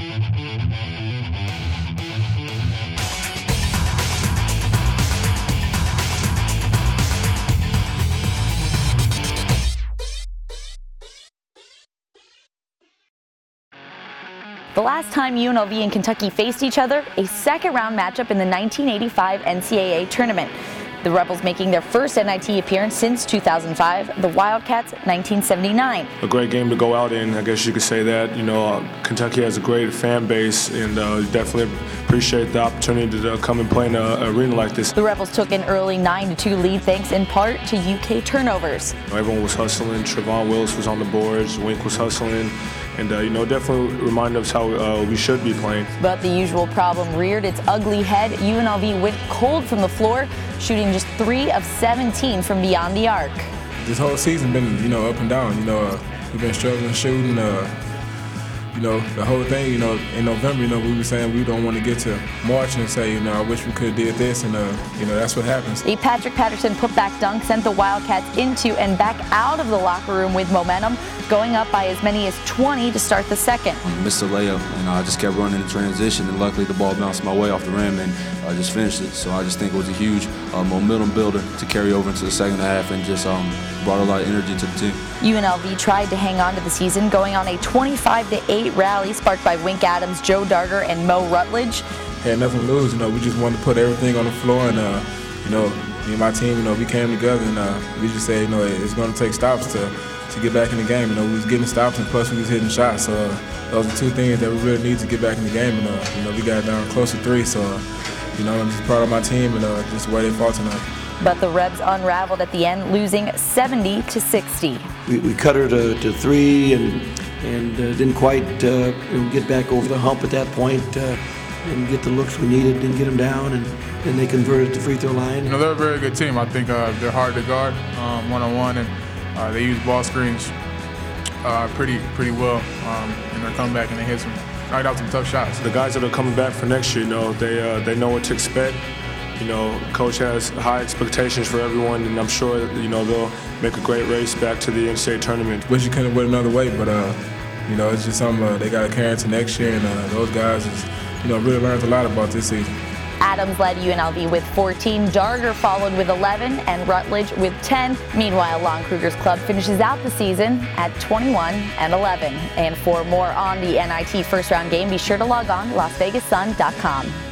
The last time UNLV and Kentucky faced each other, a second round matchup in the 1985 NCAA tournament. The Rebels making their first NIT appearance since 2005, the Wildcats 1979. A great game to go out in, I guess you could say that. You know, uh, Kentucky has a great fan base and uh, definitely appreciate the opportunity to uh, come and play in an arena like this. The Rebels took an early 9-2 lead thanks in part to UK turnovers. Everyone was hustling. Trevon Willis was on the boards. Wink was hustling and uh, you know definitely remind us how uh, we should be playing. But the usual problem reared its ugly head. UNLV went cold from the floor, shooting just three of 17 from beyond the arc. This whole season been you know up and down. You know uh, we've been struggling shooting. Uh, you know, the whole thing, you know, in November, you know, we were saying we don't want to get to March and say, you know, I wish we could have did this, and, uh, you know, that's what happens. A Patrick Patterson putback dunk sent the Wildcats into and back out of the locker room with momentum, going up by as many as 20 to start the second. Missed the layup, and I just kept running in transition, and luckily the ball bounced my way off the rim, and I just finished it. So I just think it was a huge uh, momentum builder to carry over into the second half and just um, brought a lot of energy to the team. UNLV tried to hang on to the season, going on a 25-8 rally sparked by Wink Adams, Joe Darger, and Mo Rutledge. Had nothing to lose, you know. We just wanted to put everything on the floor, and uh, you know, me and my team, you know, we came together, and uh, we just said, you know, it's going to take stops to to get back in the game. You know, we was getting stops, and plus we was hitting shots. So uh, those are two things that we really need to get back in the game. And uh, you know, we got down close to three, so you know, I'm just proud of my team and uh, just the way they fought tonight. But the Rebs unraveled at the end, losing 70 to 60. We, we cut her to, to three and and uh, didn't quite uh, get back over the hump at that point. Uh, and get the looks we needed, didn't get them down, and then they converted the free throw line. You know, they're a very good team. I think uh, they're hard to guard one on one, and uh, they use ball screens uh, pretty pretty well um, in their comeback, and they hit some knocked out some tough shots. The guys that are coming back for next year, you know, they uh, they know what to expect. You know, coach has high expectations for everyone, and I'm sure you know they'll make a great race back to the NCAA tournament. Wish you could have went another way, but uh, you know, it's just something uh, they got to carry into next year, and uh, those guys, is, you know, really learned a lot about this season. Adams led UNLV with 14, Darger followed with 11, and Rutledge with 10. Meanwhile, Lon Kruger's club finishes out the season at 21 and 11. And for more on the NIT first round game, be sure to log on to LasVegasSun.com.